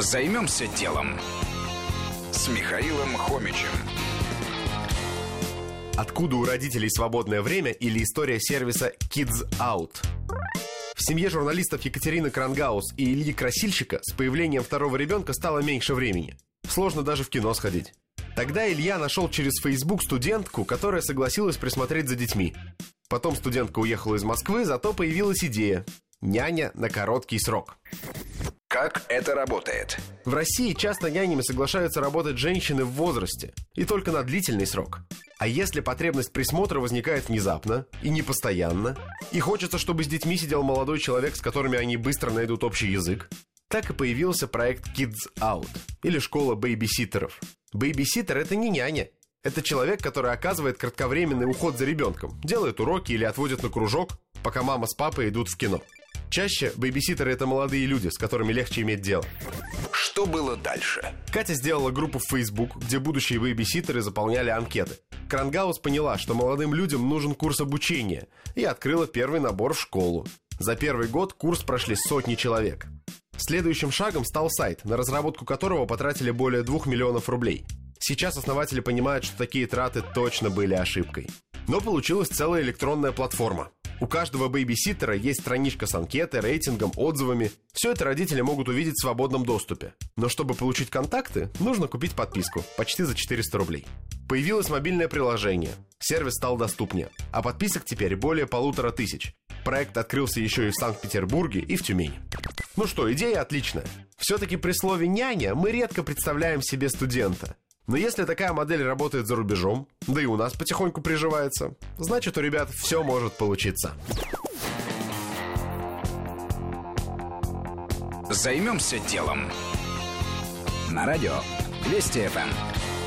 Займемся делом с Михаилом Хомичем. Откуда у родителей свободное время или история сервиса Kids Out? В семье журналистов Екатерины Крангаус и Ильи Красильщика с появлением второго ребенка стало меньше времени. Сложно даже в кино сходить. Тогда Илья нашел через Facebook студентку, которая согласилась присмотреть за детьми. Потом студентка уехала из Москвы, зато появилась идея – няня на короткий срок. Как это работает? В России часто нянями соглашаются работать женщины в возрасте, и только на длительный срок. А если потребность присмотра возникает внезапно и не постоянно, и хочется, чтобы с детьми сидел молодой человек, с которыми они быстро найдут общий язык, так и появился проект Kids Out, или школа бейбиситеров. Бейбиситер – это не няня, это человек, который оказывает кратковременный уход за ребенком, делает уроки или отводит на кружок, пока мама с папой идут в кино – Чаще бейбиситеры это молодые люди, с которыми легче иметь дело. Что было дальше? Катя сделала группу в Facebook, где будущие бейбиситеры заполняли анкеты. Крангаус поняла, что молодым людям нужен курс обучения, и открыла первый набор в школу. За первый год курс прошли сотни человек. Следующим шагом стал сайт, на разработку которого потратили более 2 миллионов рублей. Сейчас основатели понимают, что такие траты точно были ошибкой. Но получилась целая электронная платформа. У каждого бейбиситера есть страничка с анкетой, рейтингом, отзывами. Все это родители могут увидеть в свободном доступе. Но чтобы получить контакты, нужно купить подписку, почти за 400 рублей. Появилось мобильное приложение. Сервис стал доступнее. А подписок теперь более полутора тысяч. Проект открылся еще и в Санкт-Петербурге, и в Тюмени. Ну что, идея отличная. Все-таки при слове «няня» мы редко представляем себе студента. Но если такая модель работает за рубежом, да и у нас потихоньку приживается, значит у ребят все может получиться. Займемся делом. На радио Вести ФМ.